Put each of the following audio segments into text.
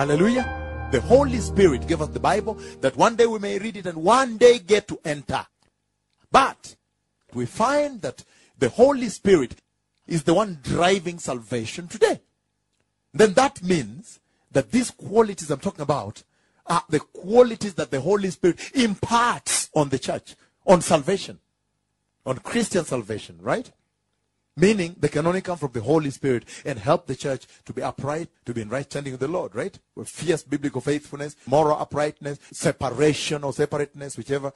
Hallelujah. The Holy Spirit gave us the Bible that one day we may read it and one day get to enter. But we find that the Holy Spirit is the one driving salvation today. Then that means that these qualities I'm talking about are the qualities that the Holy Spirit imparts on the church, on salvation, on Christian salvation, right? Meaning they can only come from the Holy Spirit and help the church to be upright, to be in right standing with the Lord, right? With fierce biblical faithfulness, moral uprightness, separation or separateness, whichever.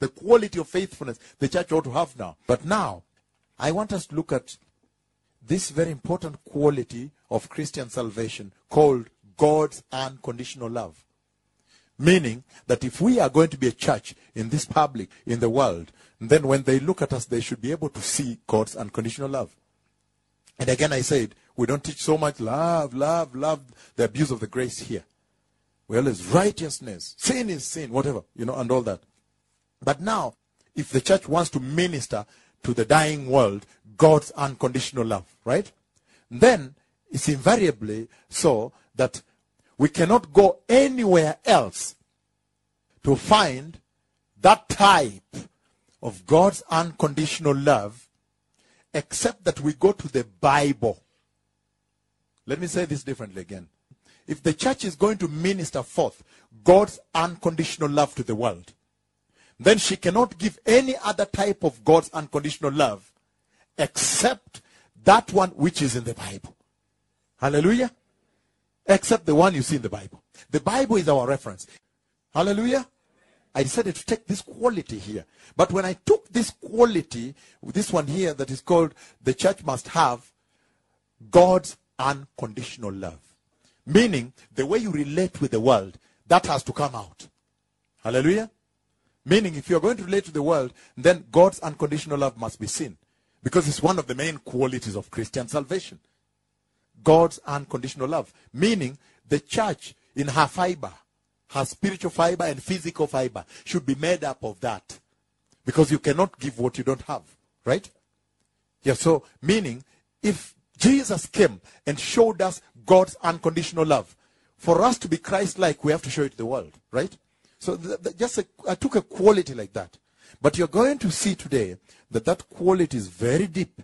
The quality of faithfulness the church ought to have now. But now, I want us to look at this very important quality of Christian salvation called God's unconditional love. Meaning that if we are going to be a church in this public, in the world, then when they look at us, they should be able to see God's unconditional love. And again, I said, we don't teach so much love, love, love, the abuse of the grace here. Well, it's righteousness. Sin is sin, whatever, you know, and all that. But now, if the church wants to minister to the dying world God's unconditional love, right? Then it's invariably so that we cannot go anywhere else to find that type of God's unconditional love except that we go to the Bible. Let me say this differently again. If the church is going to minister forth God's unconditional love to the world, then she cannot give any other type of God's unconditional love except that one which is in the Bible. Hallelujah. Except the one you see in the Bible. The Bible is our reference. Hallelujah. I decided to take this quality here. But when I took this quality, this one here that is called the church must have God's unconditional love. Meaning, the way you relate with the world, that has to come out. Hallelujah. Meaning, if you're going to relate to the world, then God's unconditional love must be seen. Because it's one of the main qualities of Christian salvation. God's unconditional love. Meaning, the church in her fiber, her spiritual fiber and physical fiber, should be made up of that. Because you cannot give what you don't have. Right? Yeah, so, meaning, if Jesus came and showed us God's unconditional love, for us to be Christ like, we have to show it to the world. Right? So, th- th- just a, I took a quality like that. But you're going to see today that that quality is very deep.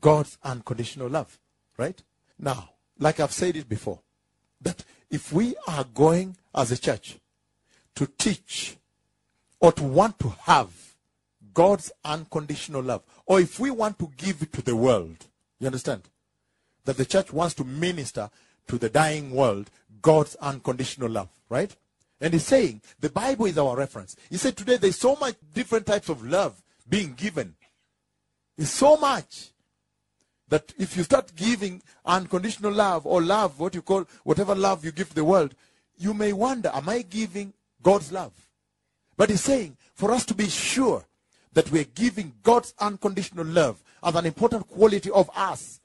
God's unconditional love. Right? Now, like I've said it before, that if we are going as a church to teach or to want to have God's unconditional love, or if we want to give it to the world, you understand? That the church wants to minister to the dying world God's unconditional love, right? And he's saying the Bible is our reference. He said today there's so much different types of love being given. It's so much that if you start giving unconditional love or love, what you call whatever love you give the world, you may wonder, am I giving God's love? But he's saying for us to be sure that we're giving God's unconditional love as an important quality of us,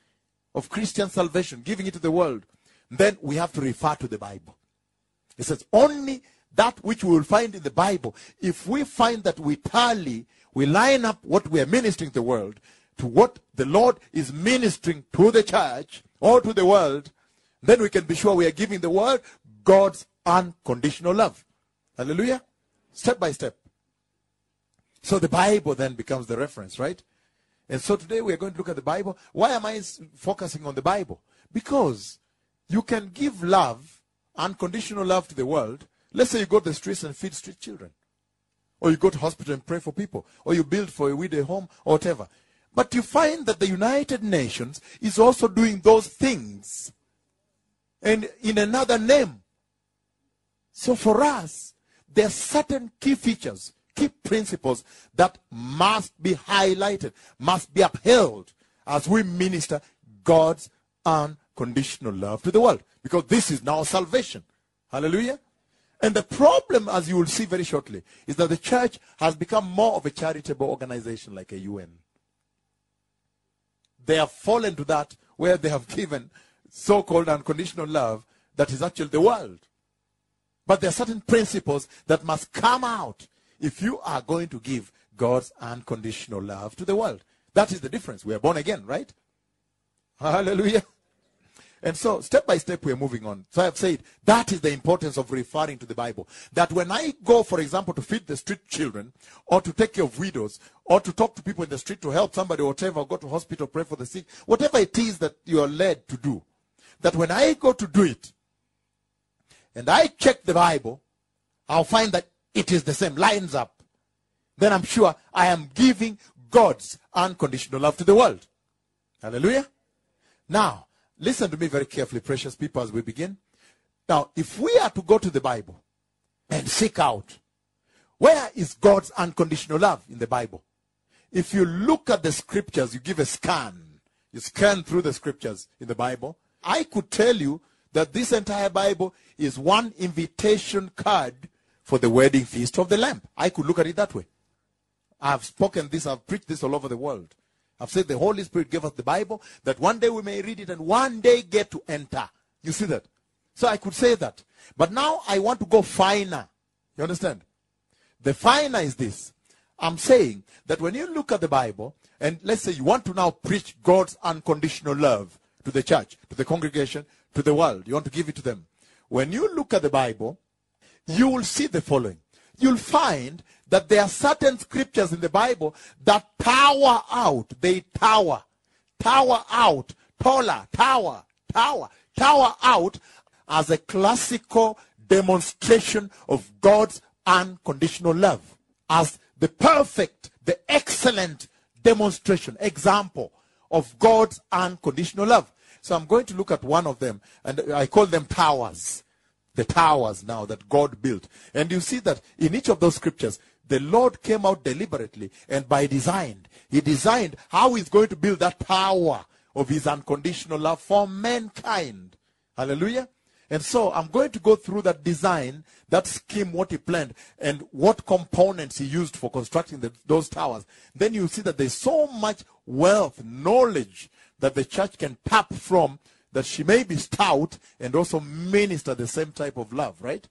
of Christian salvation, giving it to the world, then we have to refer to the Bible. He says only that which we will find in the Bible, if we find that we tally, we line up what we are ministering to the world to what the Lord is ministering to the church or to the world, then we can be sure we are giving the world God's unconditional love. Hallelujah. Step by step. So the Bible then becomes the reference, right? And so today we are going to look at the Bible. Why am I focusing on the Bible? Because you can give love, unconditional love to the world. Let's say you go to the streets and feed street children. Or you go to hospital and pray for people. Or you build for a widow home or whatever. But you find that the United Nations is also doing those things. And in another name. So for us, there are certain key features, key principles that must be highlighted, must be upheld as we minister God's unconditional love to the world. Because this is now salvation. Hallelujah. And the problem, as you will see very shortly, is that the church has become more of a charitable organization like a UN. They have fallen to that where they have given so called unconditional love that is actually the world. But there are certain principles that must come out if you are going to give God's unconditional love to the world. That is the difference. We are born again, right? Hallelujah. And so, step by step, we're moving on. So, I've said that is the importance of referring to the Bible. That when I go, for example, to feed the street children, or to take care of widows, or to talk to people in the street to help somebody, or whatever, go to hospital, pray for the sick, whatever it is that you are led to do, that when I go to do it, and I check the Bible, I'll find that it is the same, lines up. Then I'm sure I am giving God's unconditional love to the world. Hallelujah. Now, listen to me very carefully, precious people, as we begin. Now, if we are to go to the Bible and seek out where is God's unconditional love in the Bible? If you look at the scriptures, you give a scan, you scan through the scriptures in the Bible, I could tell you that this entire Bible is one invitation card for the wedding feast of the Lamb. I could look at it that way. I've spoken this, I've preached this all over the world. I've said the Holy Spirit gave us the Bible that one day we may read it and one day get to enter. You see that? So I could say that. But now I want to go finer. You understand? The finer is this. I'm saying that when you look at the Bible, and let's say you want to now preach God's unconditional love to the church, to the congregation, to the world, you want to give it to them. When you look at the Bible, you will see the following. You'll find that there are certain scriptures in the Bible that tower out. They tower. Tower out. Taller. Tower. Tower. Tower out as a classical demonstration of God's unconditional love. As the perfect, the excellent demonstration, example of God's unconditional love. So I'm going to look at one of them, and I call them towers. The towers now that God built. And you see that in each of those scriptures, the Lord came out deliberately and by design. He designed how he's going to build that tower of his unconditional love for mankind. Hallelujah. And so I'm going to go through that design, that scheme, what he planned, and what components he used for constructing the, those towers. Then you see that there's so much wealth, knowledge that the church can tap from that she may be stout and also minister the same type of love, right?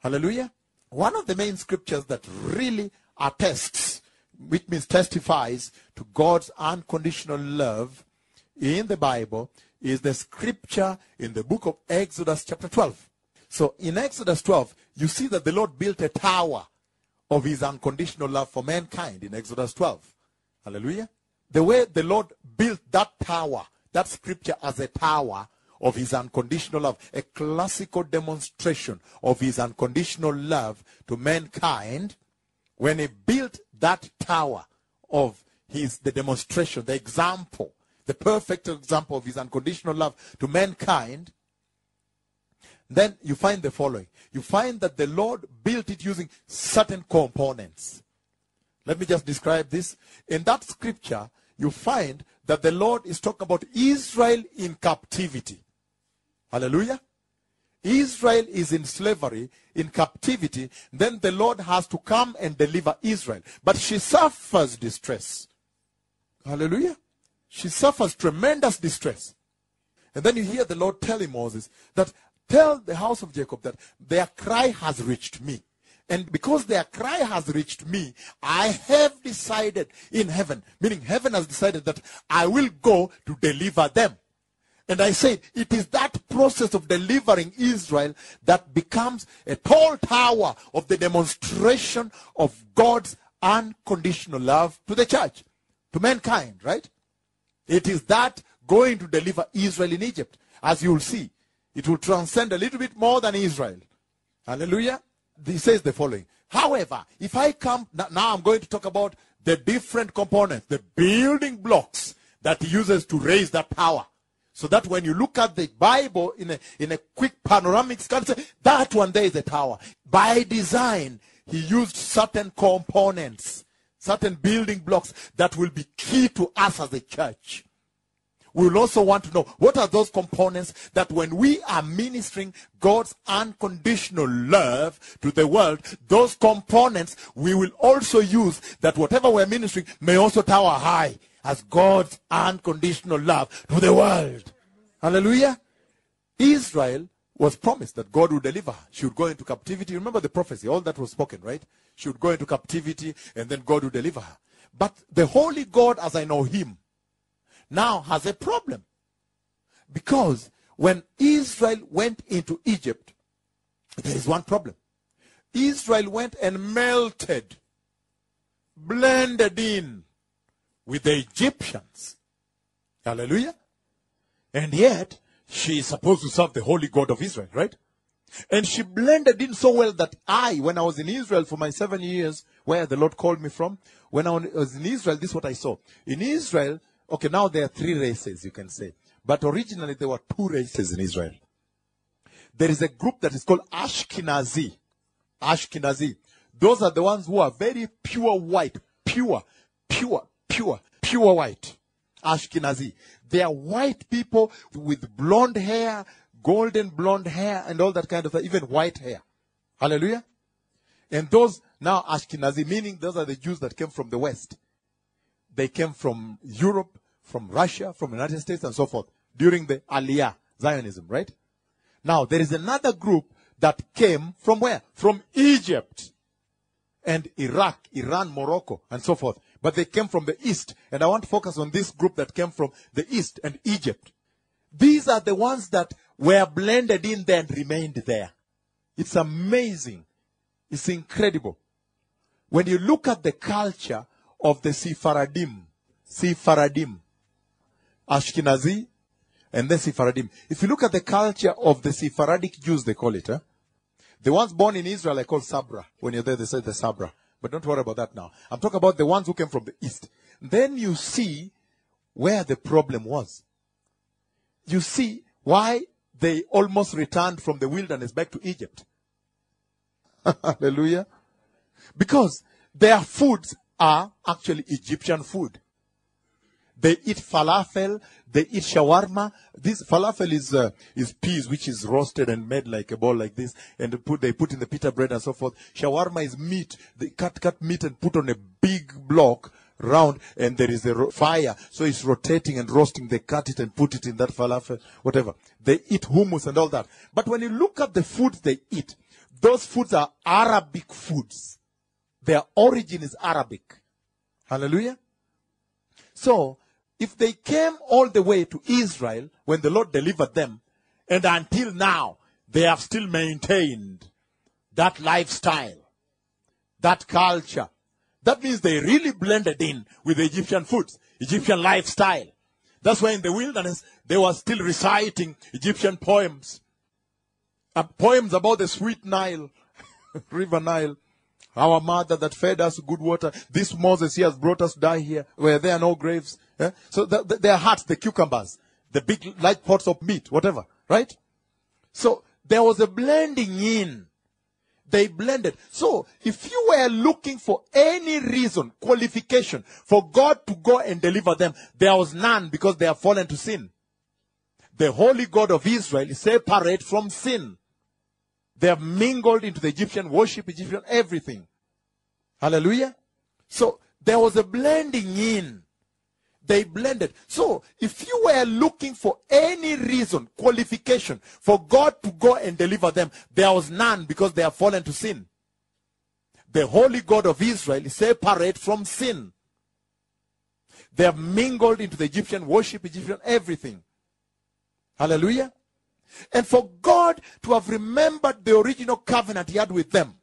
Hallelujah. One of the main scriptures that really attests, which means testifies to God's unconditional love in the Bible is the scripture in the book of Exodus chapter 12. So in Exodus 12, you see that the Lord built a tower of his unconditional love for mankind in Exodus 12. Hallelujah. The way the Lord built that tower, that scripture as a tower of his unconditional love, a classical demonstration of his unconditional love to mankind, when he built that tower of his, the demonstration, the example, the perfect example of his unconditional love to mankind, then you find the following. You find that the Lord built it using certain components. Let me just describe this. In that scripture, you find that the Lord is talking about Israel in captivity. Hallelujah. Israel is in slavery, in captivity. Then the Lord has to come and deliver Israel. But she suffers distress. Hallelujah. She suffers tremendous distress. And then you hear the Lord telling Moses that tell the house of Jacob that their cry has reached me. And because their cry has reached me, I have decided in heaven, meaning heaven has decided that I will go to deliver them. And I said, it is that process of delivering Israel that becomes a tall tower of the demonstration of God's unconditional love to the church, to mankind, right? It is that going to deliver Israel in Egypt. As you will see, it will transcend a little bit more than Israel. Hallelujah. He says the following. However, if I come, now I'm going to talk about the different components, the building blocks that he uses to raise that power. So that when you look at the Bible in a, in a quick panoramic scan, that one there is a tower. By design, he used certain components, certain building blocks that will be key to us as a church. We will also want to know what are those components that when we are ministering God's unconditional love to the world, those components we will also use that whatever we're ministering may also tower high as God's unconditional love to the world. Hallelujah. Israel was promised that God would deliver. She would go into captivity. Remember the prophecy, all that was spoken, right? She would go into captivity and then God would deliver her. But the holy God, as I know him, now has a problem. Because when Israel went into Egypt, there is one problem. Israel went and melted, blended in with the Egyptians. Hallelujah. And yet, she is supposed to serve the holy God of Israel, right? And she blended in so well that I, when I was in Israel for my seven years, where the Lord called me from, when I was in Israel, this is what I saw. In Israel, okay, now there are three races, you can say. But originally there were two races in Israel. There is a group that is called Ashkenazi. Ashkenazi. Those are the ones who are very pure white. Pure, pure, pure, pure white. Ashkenazi. They are white people with blonde hair, golden blonde hair, and all that kind of thing, even white hair. Hallelujah. And those now Ashkenazi, meaning those are the Jews that came from the West. They came from Europe, from Russia, from the United States, and so forth during the Aliyah, Zionism, right? Now, there is another group that came from where? From Egypt and Iraq, Iran, Morocco, and so forth. But they came from the East. And I want to focus on this group that came from the East and Egypt. These are the ones that were blended in there and remained there. It's amazing. It's incredible. When you look at the culture of the Sephardim, Sephardim, Ashkenazi, and then Sephardim. If you look at the culture of the Sephardic Jews, they call it, huh? The ones born in Israel are called Sabra. When you're there, they say the Sabra. But don't worry about that now. I'm talking about the ones who came from the East. Then you see where the problem was. You see why they almost returned from the wilderness back to Egypt. Hallelujah. Because their foods are actually Egyptian food. They eat falafel, they eat shawarma. This falafel is uh, is peas which is roasted and made like a ball like this, and they put they put in the pita bread and so forth. Shawarma is meat. They cut cut meat and put on a big block round, and there is a ro- fire, so it's rotating and roasting. They cut it and put it in that falafel, whatever. They eat hummus and all that. But when you look at the foods they eat, those foods are Arabic foods. Their origin is Arabic. Hallelujah. So, if they came all the way to Israel when the Lord delivered them, and until now, they have still maintained that lifestyle, that culture, that means they really blended in with the Egyptian foods, Egyptian lifestyle. That's why in the wilderness, they were still reciting Egyptian poems. Uh, poems about the sweet Nile, River Nile, our mother that fed us good water. This Moses he has brought us die here where there are no graves. Eh? So the, the, their hearts, the cucumbers, the big light pots of meat, whatever, right? So there was a blending in. They blended. So if you were looking for any reason, qualification for God to go and deliver them, there was none because they have fallen to sin. The holy God of Israel is separate from sin. They have mingled into the Egyptian worship, Egyptian everything. Hallelujah. So there was a blending in. They blended. So if you were looking for any reason, qualification for God to go and deliver them, there was none because they have fallen to sin. The holy God of Israel is separate from sin. They have mingled into the Egyptian worship, Egyptian everything. Hallelujah. And for God to have remembered the original covenant he had with them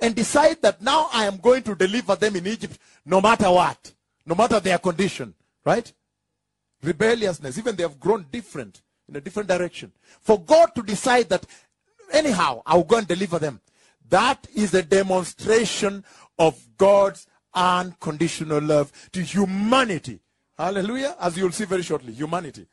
and decide that now I am going to deliver them in Egypt no matter what, no matter their condition, right? Rebelliousness, even they have grown different in a different direction. For God to decide that anyhow, I'll go and deliver them. That is a demonstration of God's unconditional love to humanity. Hallelujah. As you'll see very shortly, humanity.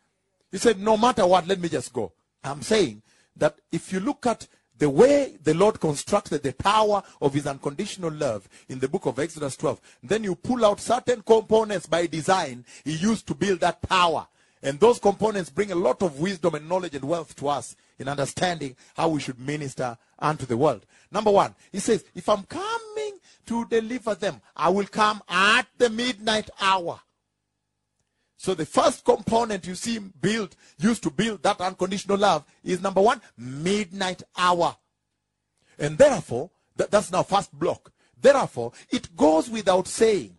He said, no matter what, let me just go. I'm saying that if you look at the way the Lord constructed the power of his unconditional love in the book of Exodus 12, then you pull out certain components by design he used to build that power. And those components bring a lot of wisdom and knowledge and wealth to us in understanding how we should minister unto the world. Number one, he says, if I'm coming to deliver them, I will come at the midnight hour. So the first component you see build, used to build that unconditional love is number one, midnight hour. And therefore, that, that's now first block. Therefore, it goes without saying.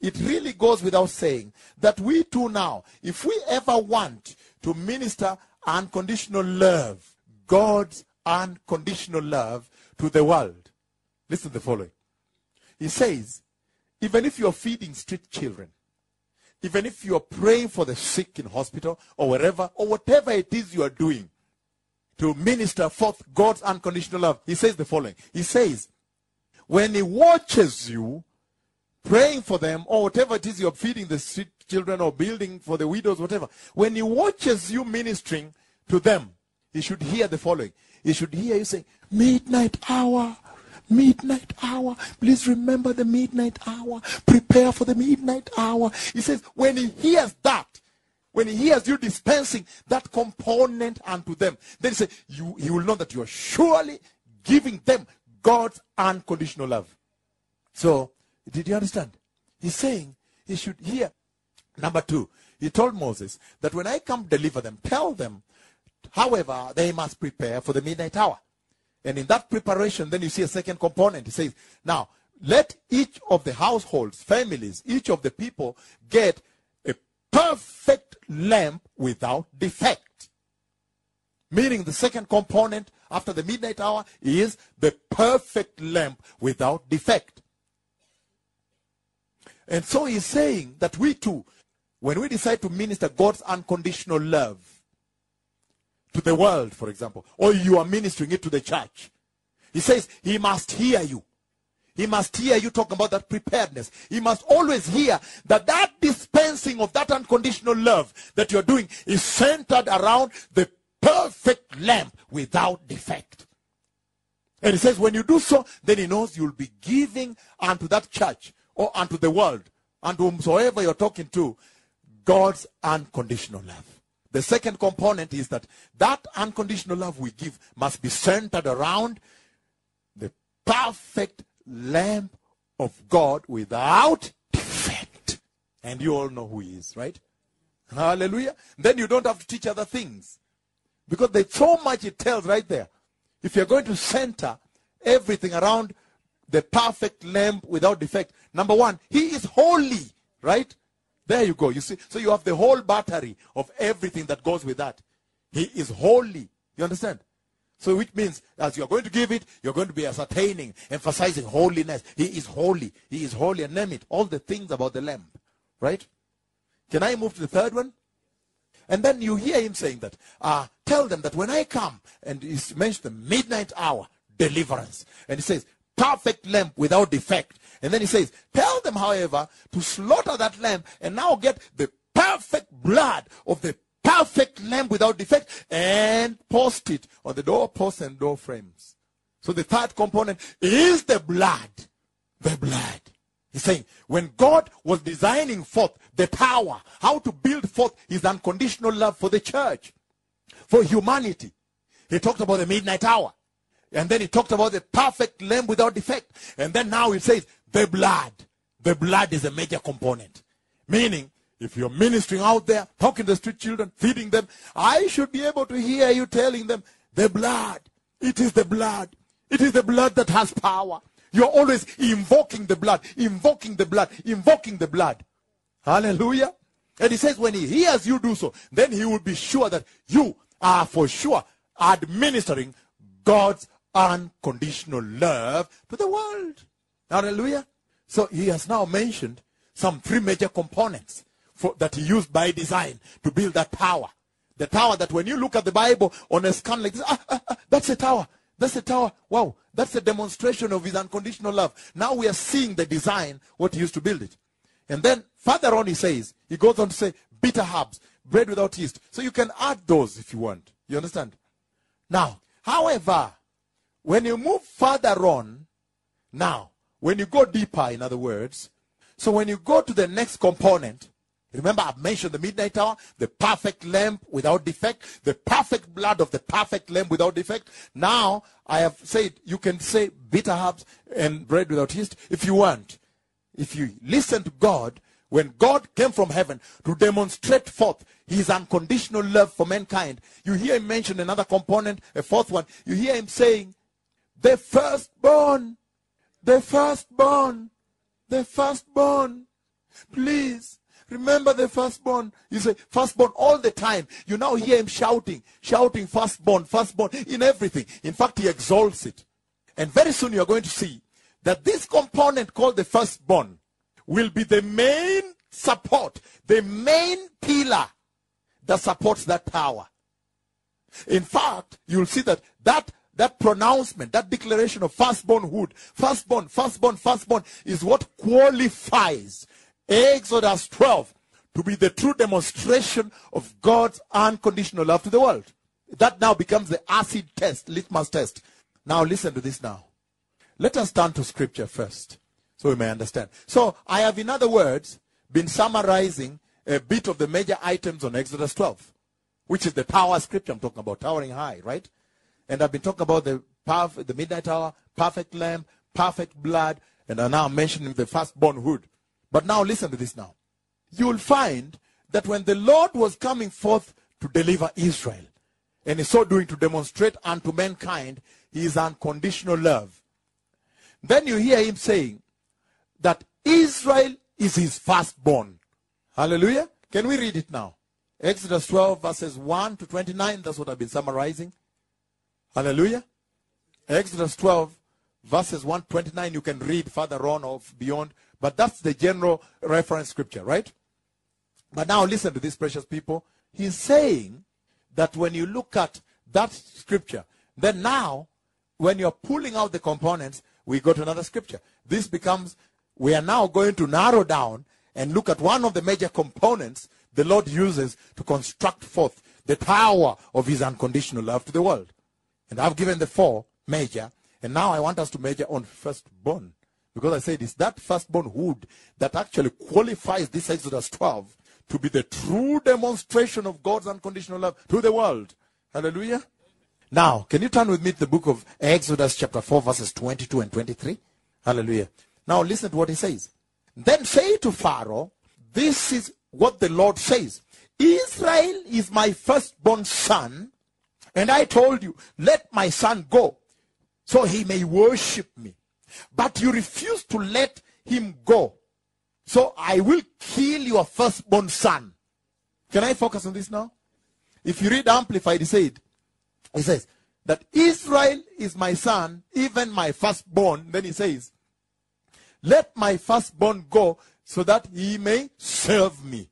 It really goes without saying that we too now, if we ever want to minister unconditional love. God's unconditional love to the world. Listen to the following. He says, even if you're feeding street children, even if you're praying for the sick in hospital or wherever, or whatever it is you are doing to minister forth God's unconditional love, he says the following. He says, when he watches you praying for them or whatever it is you're feeding the street children or building for the widows, whatever, when he watches you ministering to them, he should hear the following. He should hear you say, midnight hour, midnight hour. Please remember the midnight hour. Prepare for the midnight hour. He says, when he hears that, when he hears you dispensing that component unto them, then he say, you, he will know that you are surely giving them God's unconditional love. So, did you understand? He's saying he should hear. Number two, he told Moses that when I come deliver them, tell them, however, they must prepare for the midnight hour. And in that preparation, then you see a second component. He says, now, let each of the households, families, each of the people get a perfect lamb without defect. Meaning the second component after the midnight hour is the perfect lamb without defect. And so he's saying that we too, when we decide to minister God's unconditional love to the world, for example, or you are ministering it to the church, he says he must hear you. He must hear you talk about that preparedness. He must always hear that that dispensing of that unconditional love that you're doing is centered around the perfect lamb without defect. And he says when you do so, then he knows you'll be giving unto that church or unto the world, unto whomsoever you're talking to, God's unconditional love. The second component is that that unconditional love we give must be centered around the perfect lamb of God without defect. And you all know who he is, right? Hallelujah. Then you don't have to teach other things. Because there's so much it tells right there. If you're going to center everything around the perfect lamb without defect, number one, he is holy, right? There you go. You see, so you have the whole battery of everything that goes with that. He is holy. You understand? So which means as you're going to give it, you're going to be ascertaining, emphasizing holiness. He is holy. He is holy. And name it. All the things about the lamb. Right? Can I move to the third one? And then you hear him saying that, uh, tell them that when I come, and he mentioned the midnight hour, deliverance. And he says, perfect lamb without defect. And then he says, tell them, however, to slaughter that lamb and now get the perfect blood of the perfect lamb without defect and post it on the doorposts and door frames. So the third component is the blood. The blood. He's saying, when God was designing forth the power, how to build forth his unconditional love for the church, for humanity, he talked about the midnight hour. And then he talked about the perfect lamb without defect. And then now he says, the blood. The blood is a major component. Meaning, if you're ministering out there, talking to street children, feeding them, I should be able to hear you telling them, the blood. It is the blood. It is the blood that has power. You're always invoking the blood, invoking the blood, invoking the blood. Hallelujah. And he says, when he hears you do so, then he will be sure that you are for sure administering God's unconditional love to the world. Hallelujah. So he has now mentioned some three major components for, that he used by design to build that tower. The tower that when you look at the Bible on a scan like this, ah, ah, ah, that's a tower. That's a tower. Wow. That's a demonstration of his unconditional love. Now we are seeing the design, what he used to build it. And then further on he says, he goes on to say, bitter herbs, bread without yeast. So you can add those if you want. You understand? Now, however, when you move further on, now, when you go deeper, in other words, so when you go to the next component, remember I've mentioned the midnight hour, the perfect lamb without defect, the perfect blood of the perfect lamb without defect. Now I have said you can say bitter herbs and bread without yeast if you want. If you listen to God, when God came from heaven to demonstrate forth his unconditional love for mankind, you hear him mention another component, a fourth one. You hear him saying, the firstborn the firstborn, the firstborn. Please remember the firstborn. You say, firstborn all the time. You now hear him shouting, shouting, firstborn, firstborn, in everything. In fact, he exalts it. And very soon you're going to see that this component called the firstborn will be the main support, the main pillar that supports that power. In fact, you'll see that that that pronouncement, that declaration of firstbornhood, firstborn, firstborn, firstborn is what qualifies Exodus 12 to be the true demonstration of God's unconditional love to the world. That now becomes the acid test, litmus test. Now listen to this now. Let us turn to scripture first so we may understand. So I have, in other words, been summarizing a bit of the major items on Exodus 12, which is the power scripture I'm talking about, towering high, right? And I've been talking about the power, the midnight hour, perfect lamb, perfect blood, and I'm now mentioning the firstbornhood. But now listen to this now. You will find that when the Lord was coming forth to deliver Israel, and in so doing to demonstrate unto mankind his unconditional love, then you hear him saying that Israel is his firstborn. Hallelujah. Can we read it now? Exodus 12 verses 1 to 29. That's what I've been summarizing. Hallelujah. Exodus 12 verses 129, You can read further on or beyond. But that's the general reference scripture, right? But now listen to this, precious people. He's saying that when you look at that scripture, then now, when you're pulling out the components, we go to another scripture. This becomes, we are now going to narrow down and look at one of the major components the Lord uses to construct forth the power of his unconditional love to the world. And I've given the four major, and now I want us to major on firstborn. Because I said it's that firstborn firstbornhood that actually qualifies this Exodus 12 to be the true demonstration of God's unconditional love to the world. Hallelujah. Now, can you turn with me to the book of Exodus chapter 4 verses 22 and 23? Hallelujah. Now listen to what he says. Then say to Pharaoh, this is what the Lord says. Israel is my firstborn son, and I told you, let my son go, so he may worship me. But you refuse to let him go. So I will kill your firstborn son. Can I focus on this now? If you read Amplified, he said, he says that Israel is my son, even my firstborn. Then he says, let my firstborn go so that he may serve me.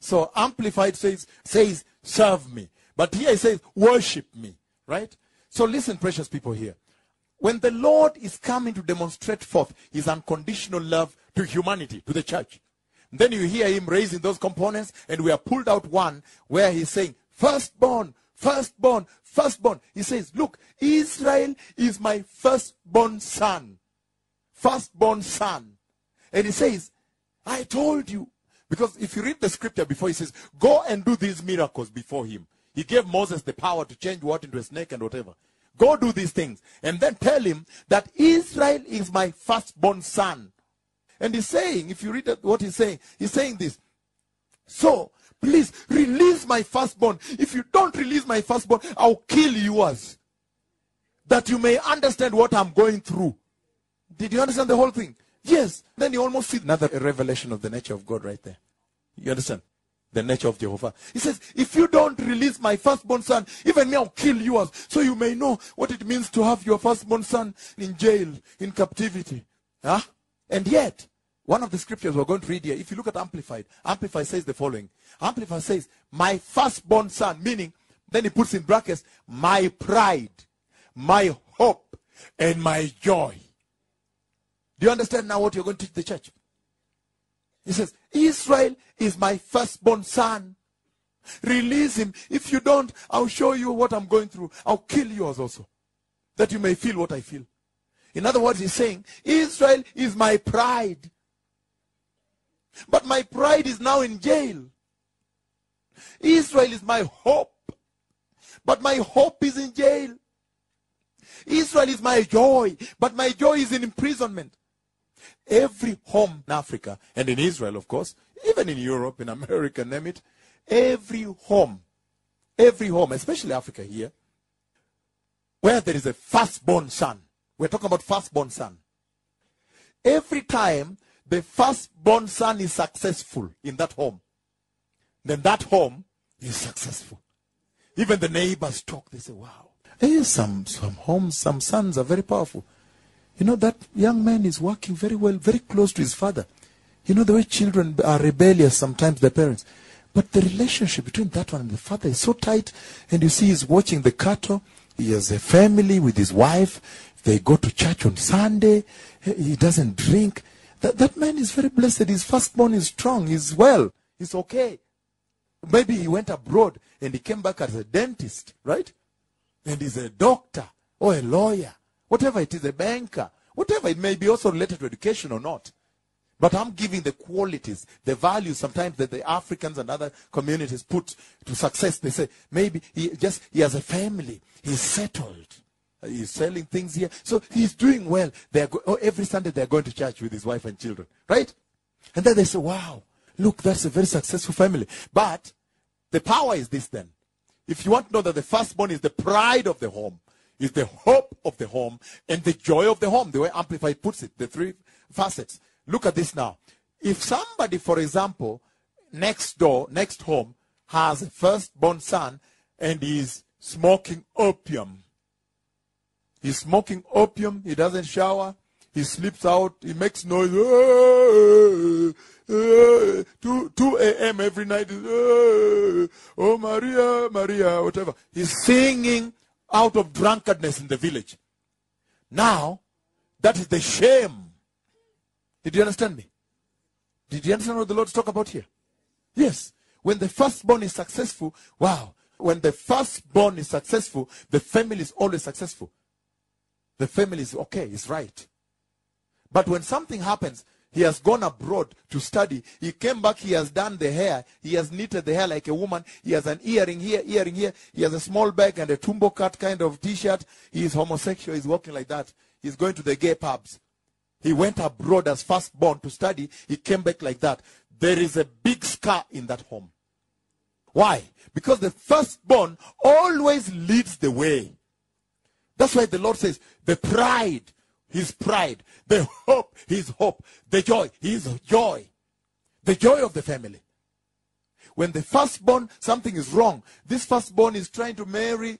So Amplified says, says, serve me. But here he says, worship me. Right? So listen, precious people here. When the Lord is coming to demonstrate forth his unconditional love to humanity, to the church, then you hear him raising those components, and we are pulled out one where he's saying, firstborn, firstborn, firstborn. He says, Look, Israel is my firstborn son. Firstborn son. And he says, I told you. Because if you read the scripture before, he says, Go and do these miracles before him. He gave Moses the power to change water into a snake and whatever. Go do these things. And then tell him that Israel is my firstborn son. And he's saying, if you read what he's saying, he's saying this. So, please release my firstborn. If you don't release my firstborn, I'll kill yours. That you may understand what I'm going through. Did you understand the whole thing? Yes. Then you almost see another revelation of the nature of God right there. You understand? The nature of Jehovah. He says, if you don't release my firstborn son, even me, I'll kill yours. So you may know what it means to have your firstborn son in jail, in captivity. Huh? And yet, one of the scriptures we're going to read here, if you look at Amplified, Amplified says the following. Amplified says, my firstborn son, meaning, then he puts in brackets, my pride, my hope, and my joy. Do you understand now what you're going to teach the church? He says, Israel is my firstborn son. Release him. If you don't, I'll show you what I'm going through. I'll kill yours also. That you may feel what I feel. In other words, he's saying, Israel is my pride. But my pride is now in jail. Israel is my hope. But my hope is in jail. Israel is my joy. But my joy is in imprisonment. Every home in Africa and in Israel, of course, even in Europe, in America, name it, every home, every home, especially Africa here, where there is a firstborn son, we're talking about firstborn son. Every time the firstborn son is successful in that home, then that home is successful. Even the neighbors talk, they say, wow. Hey, some, some homes, some sons are very powerful. You know, that young man is working very well, very close to his father. You know, the way children are rebellious sometimes, their parents. But the relationship between that one and the father is so tight. And you see, he's watching the cattle. He has a family with his wife. They go to church on Sunday. He doesn't drink. That, that man is very blessed. His firstborn is strong. He's well. He's okay. Maybe he went abroad and he came back as a dentist, right? And he's a doctor or a lawyer, whatever it is, a banker, whatever it may be, also related to education or not. But I'm giving the qualities, the values sometimes that the Africans and other communities put to success. They say maybe he just he has a family, he's settled, he's selling things here, so he's doing well. They're go- oh, every Sunday they're going to church with his wife and children, right? And then they say, "Wow, look, that's a very successful family." But the power is this then. If you want to know that the firstborn is the pride of the home, is the hope of the home, and the joy of the home, the way Amplified puts it, the three facets. Look at this now. If somebody, for example, next door, next home, has a firstborn son and is smoking opium, he's smoking opium, he doesn't shower, he sleeps out, he makes noise, "Ah, ah," 2, 2 a.m. every night, "Ah, oh Maria, Maria, whatever. He's singing out of drunkenness in the village. Now, that is the shame did you understand me? Did you understand what the Lord talk about here? Yes. When the firstborn is successful, wow. When the firstborn is successful, the family is always successful. The family is okay, it's right. But when something happens, he has gone abroad to study. He came back, he has done the hair. He has knitted the hair like a woman. He has an earring here, earring here. He has a small bag and a tumbo cut kind of t-shirt. He is homosexual. He's walking like that. He's going to the gay pubs. He went abroad as firstborn to study. He came back like that. There is a big scar in that home. Why? Because the firstborn always leads the way. That's why the Lord says, the pride, his pride, the hope, his hope, the joy, his joy, the joy of the family. When the firstborn, something is wrong. This firstborn is trying to marry,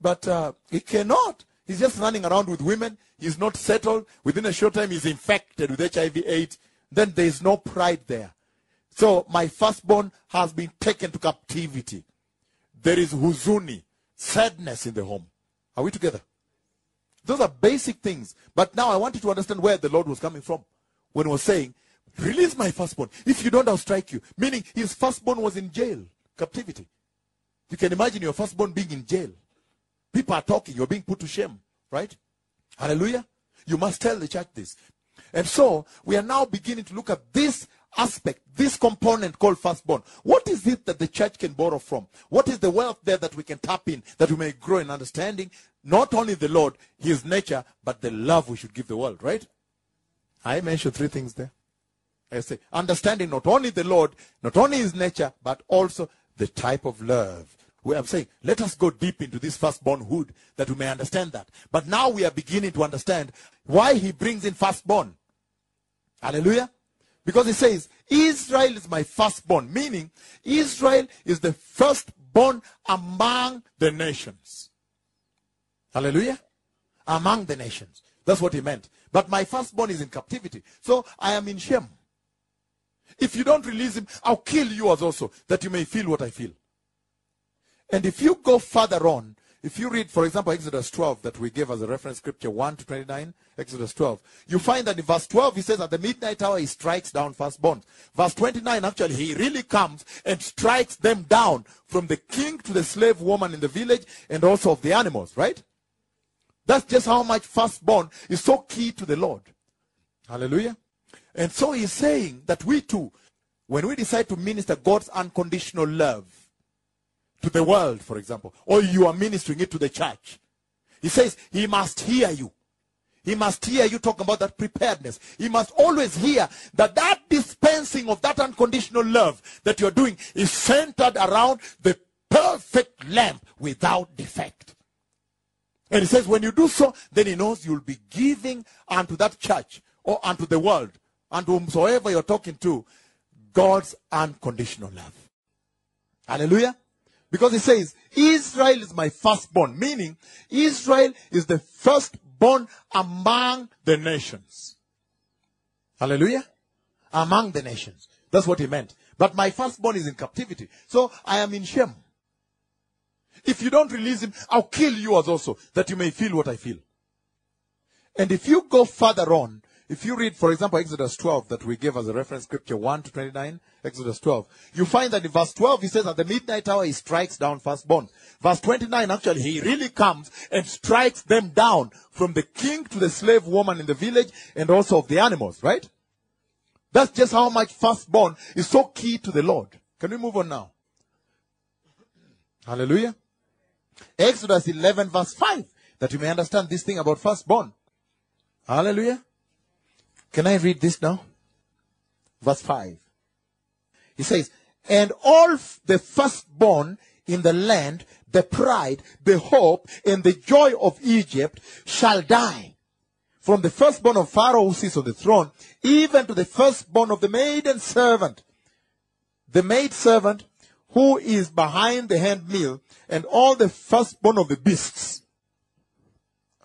but uh, he cannot. He's just running around with women. He's not settled. Within a short time, he's infected with HIV AIDS. Then there is no pride there. So my firstborn has been taken to captivity. There is huzuni, sadness in the home. Are we together? Those are basic things. But now I want you to understand where the Lord was coming from when he was saying, Release my firstborn. If you don't, I'll strike you. Meaning his firstborn was in jail, captivity. You can imagine your firstborn being in jail. People are talking, you're being put to shame, right? Hallelujah. You must tell the church this. And so we are now beginning to look at this aspect, this component called firstborn. What is it that the church can borrow from? What is the wealth there that we can tap in that we may grow in understanding? Not only the Lord, his nature, but the love we should give the world, right? I mentioned three things there. I say, understanding not only the Lord, not only his nature, but also the type of love. We are saying, let us go deep into this firstbornhood that we may understand that. But now we are beginning to understand why he brings in firstborn. Hallelujah. Because he says, Israel is my firstborn, meaning Israel is the firstborn among the nations. Hallelujah. Among the nations. That's what he meant. But my firstborn is in captivity. So I am in shame. If you don't release him, I'll kill you as also, that you may feel what I feel. And if you go further on, if you read, for example, Exodus 12, that we gave as a reference scripture 1 to 29, Exodus 12, you find that in verse 12, he says, At the midnight hour, he strikes down firstborn. Verse 29, actually, he really comes and strikes them down from the king to the slave woman in the village and also of the animals, right? That's just how much firstborn is so key to the Lord. Hallelujah. And so he's saying that we too, when we decide to minister God's unconditional love to the world, for example, or you are ministering it to the church, he says he must hear you. He must hear you talk about that preparedness. He must always hear that that dispensing of that unconditional love that you're doing is centered around the perfect lamb without defect. And he says, when you do so, then he knows you'll be giving unto that church or unto the world and whomsoever you're talking to, God's unconditional love. Hallelujah. Because he says, Israel is my firstborn, meaning Israel is the firstborn among the nations. Hallelujah. Among the nations. That's what he meant. But my firstborn is in captivity. So I am in shame. If you don't release him, I'll kill you as also, that you may feel what I feel. And if you go further on, if you read, for example, Exodus 12 that we gave as a reference scripture 1 to 29, Exodus 12, you find that in verse 12 he says at the midnight hour he strikes down firstborn. Verse 29 actually he really comes and strikes them down from the king to the slave woman in the village and also of the animals, right? That's just how much firstborn is so key to the Lord. Can we move on now? Hallelujah. Exodus 11 verse 5 that you may understand this thing about firstborn. Hallelujah. Can I read this now? Verse 5. He says, And all the firstborn in the land, the pride, the hope, and the joy of Egypt shall die. From the firstborn of Pharaoh who sits on the throne, even to the firstborn of the maiden servant, the maid servant who is behind the handmill, and all the firstborn of the beasts.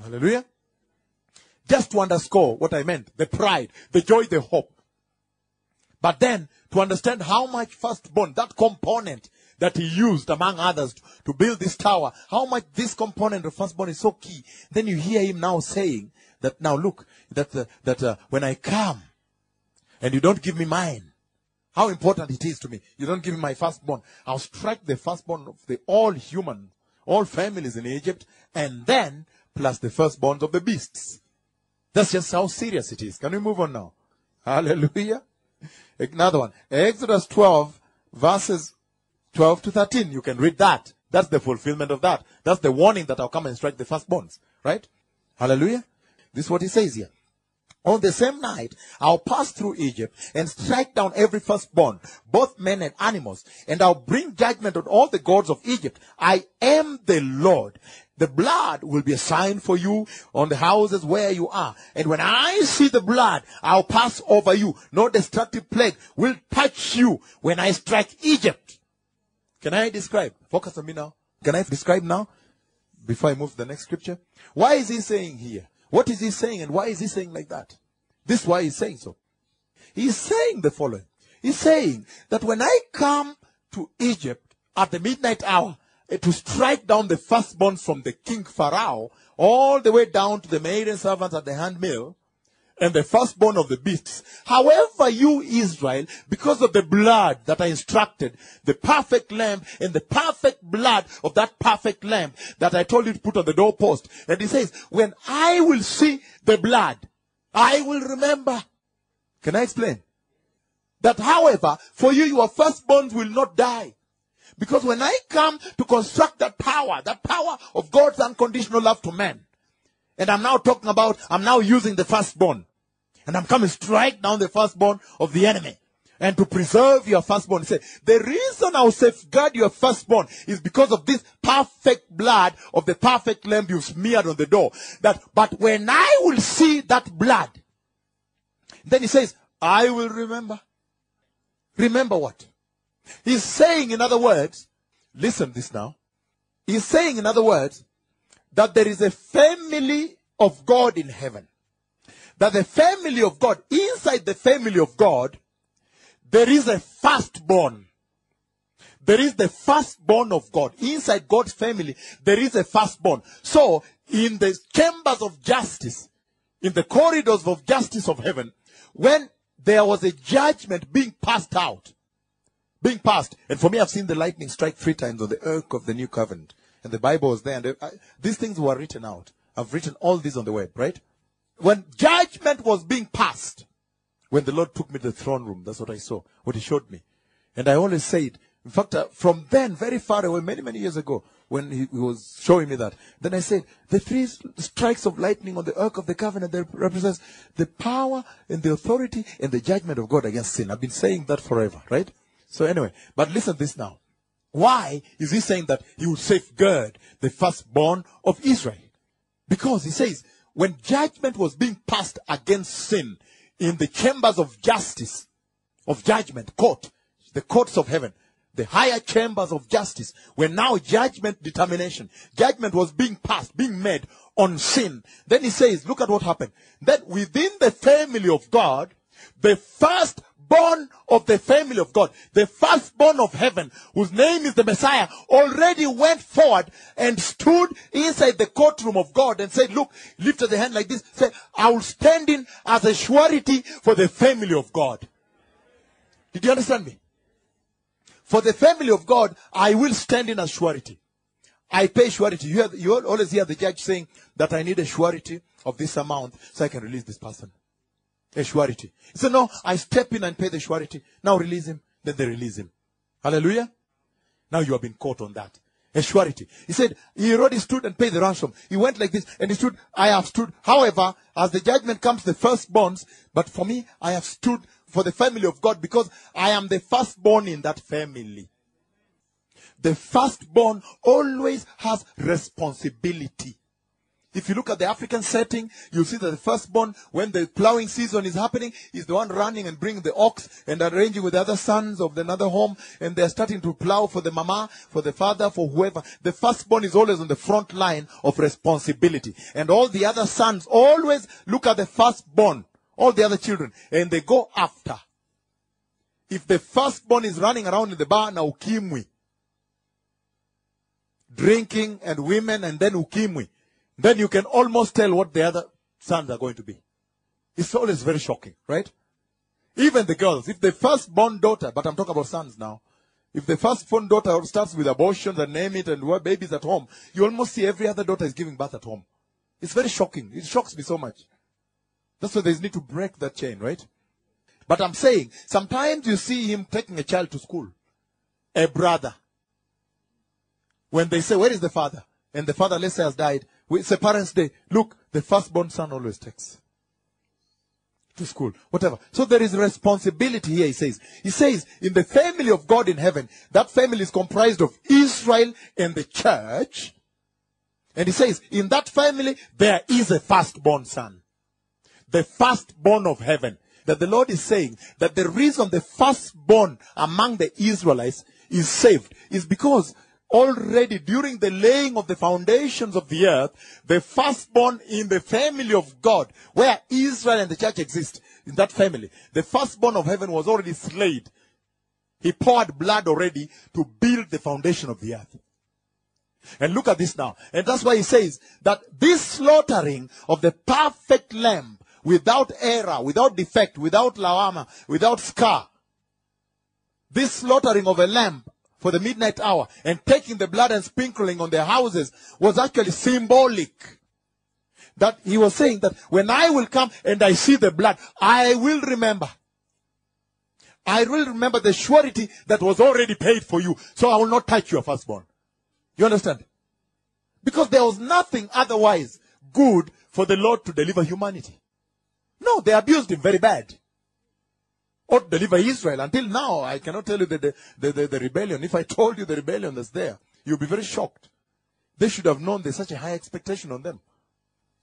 Hallelujah just to underscore what I meant the pride, the joy, the hope. But then to understand how much firstborn, that component that he used among others to build this tower, how much this component of firstborn is so key. Then you hear him now saying that now look, that, uh, that uh, when I come and you don't give me mine, how important it is to me. You don't give me my firstborn. I'll strike the firstborn of the all human, all families in Egypt, and then plus the firstborns of the beasts. That's just how serious it is. Can we move on now? Hallelujah. Another one. Exodus 12 verses 12 to 13. You can read that. That's the fulfillment of that. That's the warning that I'll come and strike the firstborns. Right? Hallelujah. This is what he says here. On the same night, I'll pass through Egypt and strike down every firstborn, both men and animals, and I'll bring judgment on all the gods of Egypt. I am the Lord. The blood will be a sign for you on the houses where you are. And when I see the blood, I'll pass over you. No destructive plague will touch you when I strike Egypt. Can I describe? Focus on me now. Can I describe now? Before I move to the next scripture. Why is he saying here? What is he saying and why is he saying like that? This is why he's saying so. He's saying the following. He's saying that when I come to Egypt at the midnight hour to strike down the firstborn from the king Pharaoh all the way down to the maiden servants at the handmill and the firstborn of the beasts. However, you Israel, because of the blood that I instructed, the perfect lamb and the perfect blood of that perfect lamb that I told you to put on the doorpost. And he says, when I will see the blood, I will remember. Can I explain? That however, for you, your firstborns will not die. Because when I come to construct that power, that power of God's unconditional love to man, and I'm now talking about, I'm now using the firstborn. And I'm coming strike down the firstborn of the enemy. And to preserve your firstborn. Said, the reason I'll safeguard your firstborn is because of this perfect blood of the perfect lamb you've smeared on the door. That, but when I will see that blood, then he says, I will remember. Remember what? He's saying, in other words, listen this now. He's saying, in other words, that there is a family of God in heaven. That the family of God, inside the family of God, there is a firstborn. There is the firstborn of God. Inside God's family, there is a firstborn. So, in the chambers of justice, in the corridors of justice of heaven, when there was a judgment being passed out, being passed, and for me, I've seen the lightning strike three times on the ark of the new covenant, and the Bible was there, and I, these things were written out. I've written all these on the web, right? When judgment was being passed, when the Lord took me to the throne room, that's what I saw, what He showed me. And I always said, in fact, uh, from then, very far away, many, many years ago, when he, he was showing me that, then I said, the three strikes of lightning on the ark of the covenant that represents the power and the authority and the judgment of God against sin. I've been saying that forever, right? So anyway, but listen this now. Why is he saying that he will safeguard the firstborn of Israel? Because he says, when judgment was being passed against sin, in the chambers of justice, of judgment, court, the courts of heaven, the higher chambers of justice, where now judgment determination, judgment was being passed, being made on sin. Then he says, look at what happened. That within the family of God, the firstborn of the family of God, the firstborn of heaven, whose name is the Messiah, already went forward and stood inside the courtroom of God and said, look, lifted the hand like this, said, I will stand in as a surety for the family of God. Did you understand me? For the family of God, I will stand in as surety. I pay surety. You, hear, you always hear the judge saying that I need a surety of this amount so I can release this person. A surety. He said, no, I step in and pay the surety. Now release him. Then they release him. Hallelujah. Now you have been caught on that. A surety. He said, he already stood and paid the ransom. He went like this and he stood, I have stood. However, as the judgment comes, the firstborns, but for me, I have stood for the family of God because I am the firstborn in that family. The firstborn always has responsibility. If you look at the African setting, you'll see that the firstborn, when the plowing season is happening, is the one running and bringing the ox and arranging with the other sons of another home, and they're starting to plow for the mama, for the father, for whoever. The firstborn is always on the front line of responsibility. And all the other sons always look at the firstborn, all the other children, and they go after. If the firstborn is running around in the bar now ukimwi, drinking and women and then ukimwi, then you can almost tell what the other sons are going to be. It's always very shocking, right? Even the girls, if the firstborn daughter, but I'm talking about sons now, if the firstborn daughter starts with abortions and name it and what babies at home, you almost see every other daughter is giving birth at home. It's very shocking. It shocks me so much. That's why there's need to break that chain, right? But I'm saying, sometimes you see him taking a child to school. A brother. When they say, where is the father? And the father, let's say, has died. It's a parent's day. Look, the firstborn son always takes to school, whatever. So there is responsibility here, he says. He says, in the family of God in heaven, that family is comprised of Israel and the church. And he says, in that family, there is a firstborn son. The firstborn of heaven. That the Lord is saying that the reason the firstborn among the Israelites is saved is because already during the laying of the foundations of the earth, the firstborn in the family of God, where Israel and the church exist, in that family, the firstborn of heaven was already slayed. He poured blood already to build the foundation of the earth. And look at this now. And that's why he says that this slaughtering of the perfect lamb without error, without defect, without lawama, without scar, this slaughtering of a lamb for the midnight hour and taking the blood and sprinkling on their houses was actually symbolic. That he was saying that when I will come and I see the blood, I will remember. I will remember the surety that was already paid for you. So I will not touch your firstborn. You understand? Because there was nothing otherwise good for the Lord to deliver humanity. No, they abused him very bad. Or deliver Israel. Until now, I cannot tell you the, the, the, the, the rebellion. If I told you the rebellion that's there, you'll be very shocked. They should have known there's such a high expectation on them.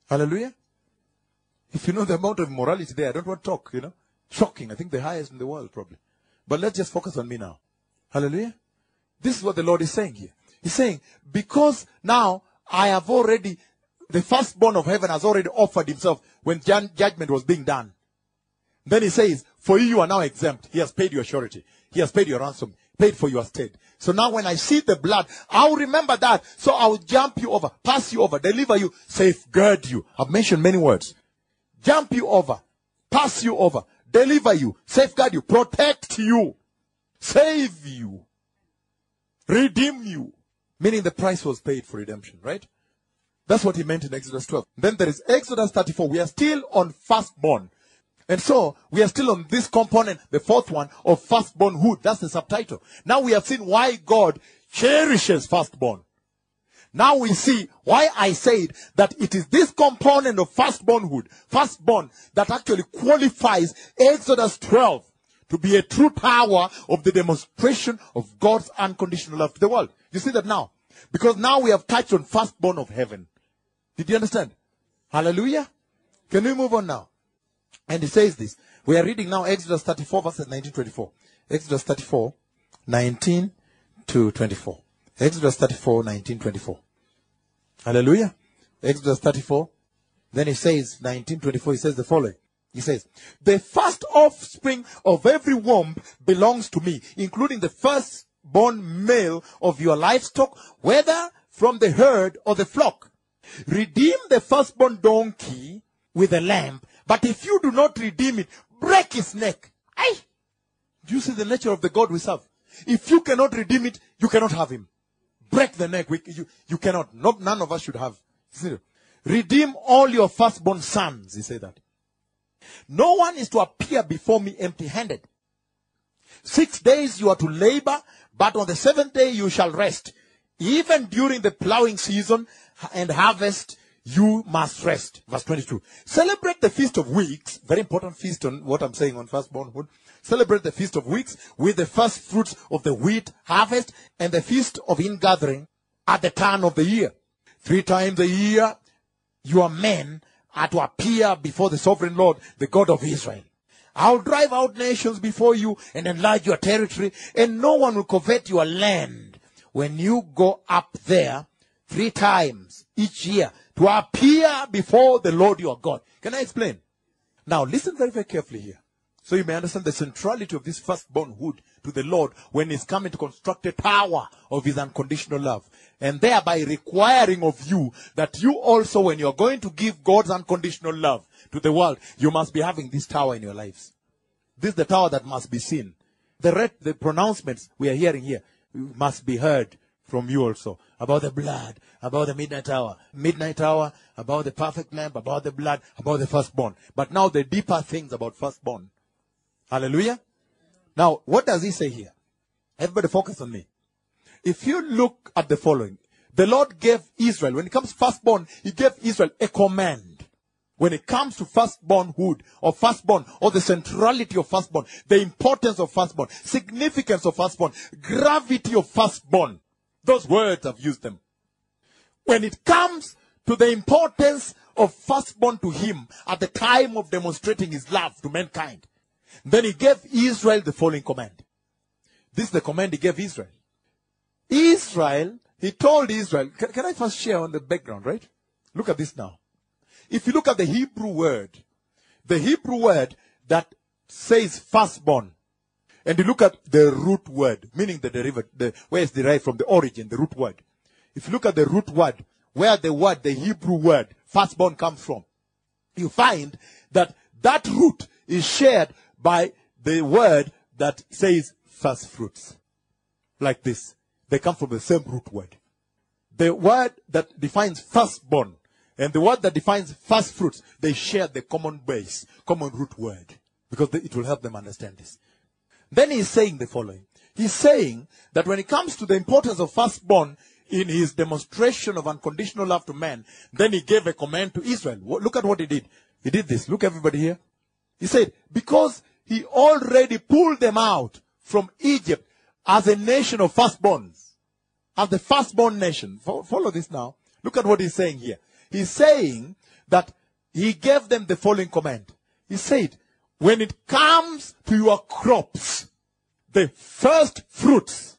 Hallelujah. If you know the amount of morality there, I don't want to talk, you know. Shocking. I think the highest in the world, probably. But let's just focus on me now. Hallelujah. This is what the Lord is saying here. He's saying, because now I have already, the firstborn of heaven has already offered himself when judgment was being done. Then he says, for you, you are now exempt. He has paid your surety. He has paid your ransom, paid for your estate. So now when I see the blood, I'll remember that. So I'll jump you over, pass you over, deliver you, safeguard you. I've mentioned many words. Jump you over, pass you over, deliver you, safeguard you, protect you, save you, redeem you. Meaning the price was paid for redemption, right? That's what he meant in Exodus 12. Then there is Exodus 34. We are still on firstborn. And so we are still on this component, the fourth one of firstbornhood. That's the subtitle. Now we have seen why God cherishes firstborn. Now we see why I said that it is this component of firstbornhood, firstborn, that actually qualifies Exodus 12 to be a true power of the demonstration of God's unconditional love to the world. You see that now? Because now we have touched on firstborn of heaven. Did you understand? Hallelujah. Can we move on now? And he says this. We are reading now Exodus 34 verses 19 24. Exodus 34, 19 to 24. Exodus 34, 19, 24. Hallelujah. Exodus 34. Then he says, 1924, he says the following. He says, the first offspring of every womb belongs to me, including the firstborn male of your livestock, whether from the herd or the flock. Redeem the firstborn donkey with a lamb, but if you do not redeem it, break his neck. Aye. Do you see the nature of the God we serve? If you cannot redeem it, you cannot have him. Break the neck. We, you, you cannot. No, none of us should have. See? Redeem all your firstborn sons. He said that. No one is to appear before me empty handed. Six days you are to labor, but on the seventh day you shall rest. Even during the plowing season and harvest, you must rest. Verse 22. Celebrate the Feast of Weeks. Very important feast on what I'm saying on firstbornhood. Celebrate the Feast of Weeks with the first fruits of the wheat harvest and the Feast of Ingathering at the turn of the year. Three times a year, your men are to appear before the sovereign Lord, the God of Israel. I'll drive out nations before you and enlarge your territory, and no one will covet your land when you go up there three times each year to appear before the Lord your God. Can I explain? Now listen very, very carefully here. So you may understand the centrality of this firstbornhood to the Lord when he's coming to construct a tower of his unconditional love. And thereby requiring of you that you also, when you're going to give God's unconditional love to the world, you must be having this tower in your lives. This is the tower that must be seen. The red, the pronouncements we are hearing here must be heard from you also about the blood, about the midnight hour, midnight hour, about the perfect lamb, about the blood, about the firstborn. But now the deeper things about firstborn. Hallelujah. Now, what does he say here? Everybody focus on me. If you look at the following, the Lord gave Israel, when it comes firstborn, he gave Israel a command. When it comes to firstbornhood or firstborn or the centrality of firstborn, the importance of firstborn, significance of firstborn, gravity of firstborn, those words I've used them. When it comes to the importance of firstborn to him at the time of demonstrating his love to mankind, then he gave Israel the following command. This is the command he gave Israel. Israel, he told Israel, can, can I first share on the background, right? Look at this now. If you look at the Hebrew word, the Hebrew word that says firstborn, and you look at the root word, meaning the derivative, the, where it's derived from the origin, the root word. If you look at the root word, where the word, the Hebrew word, firstborn comes from, you find that that root is shared by the word that says first fruits. Like this. They come from the same root word. The word that defines firstborn and the word that defines first fruits, they share the common base, common root word. Because it will help them understand this. Then he's saying the following. He's saying that when it comes to the importance of firstborn in his demonstration of unconditional love to man, then he gave a command to Israel. Look at what he did. He did this. Look everybody here. He said, because he already pulled them out from Egypt as a nation of firstborns. As the firstborn nation. Follow this now. Look at what he's saying here. He's saying that he gave them the following command. He said, when it comes to your crops, the first fruits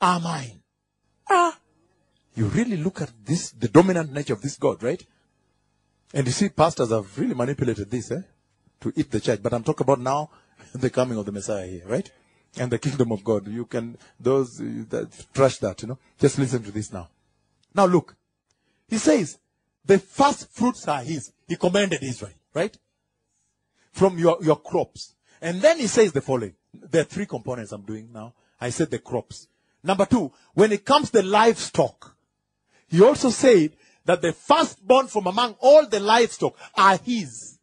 are mine. Ah. You really look at this, the dominant nature of this God, right? And you see, pastors have really manipulated this, eh? To eat the church. But I'm talking about now the coming of the Messiah here, right? And the kingdom of God. You can, those that trash that, you know. Just listen to this now. Now look. He says, the first fruits are his. He commanded Israel, right? From your, your crops. And then he says the following. There are three components I'm doing now. I said the crops. Number two, when it comes to livestock, he also said that the firstborn from among all the livestock are his.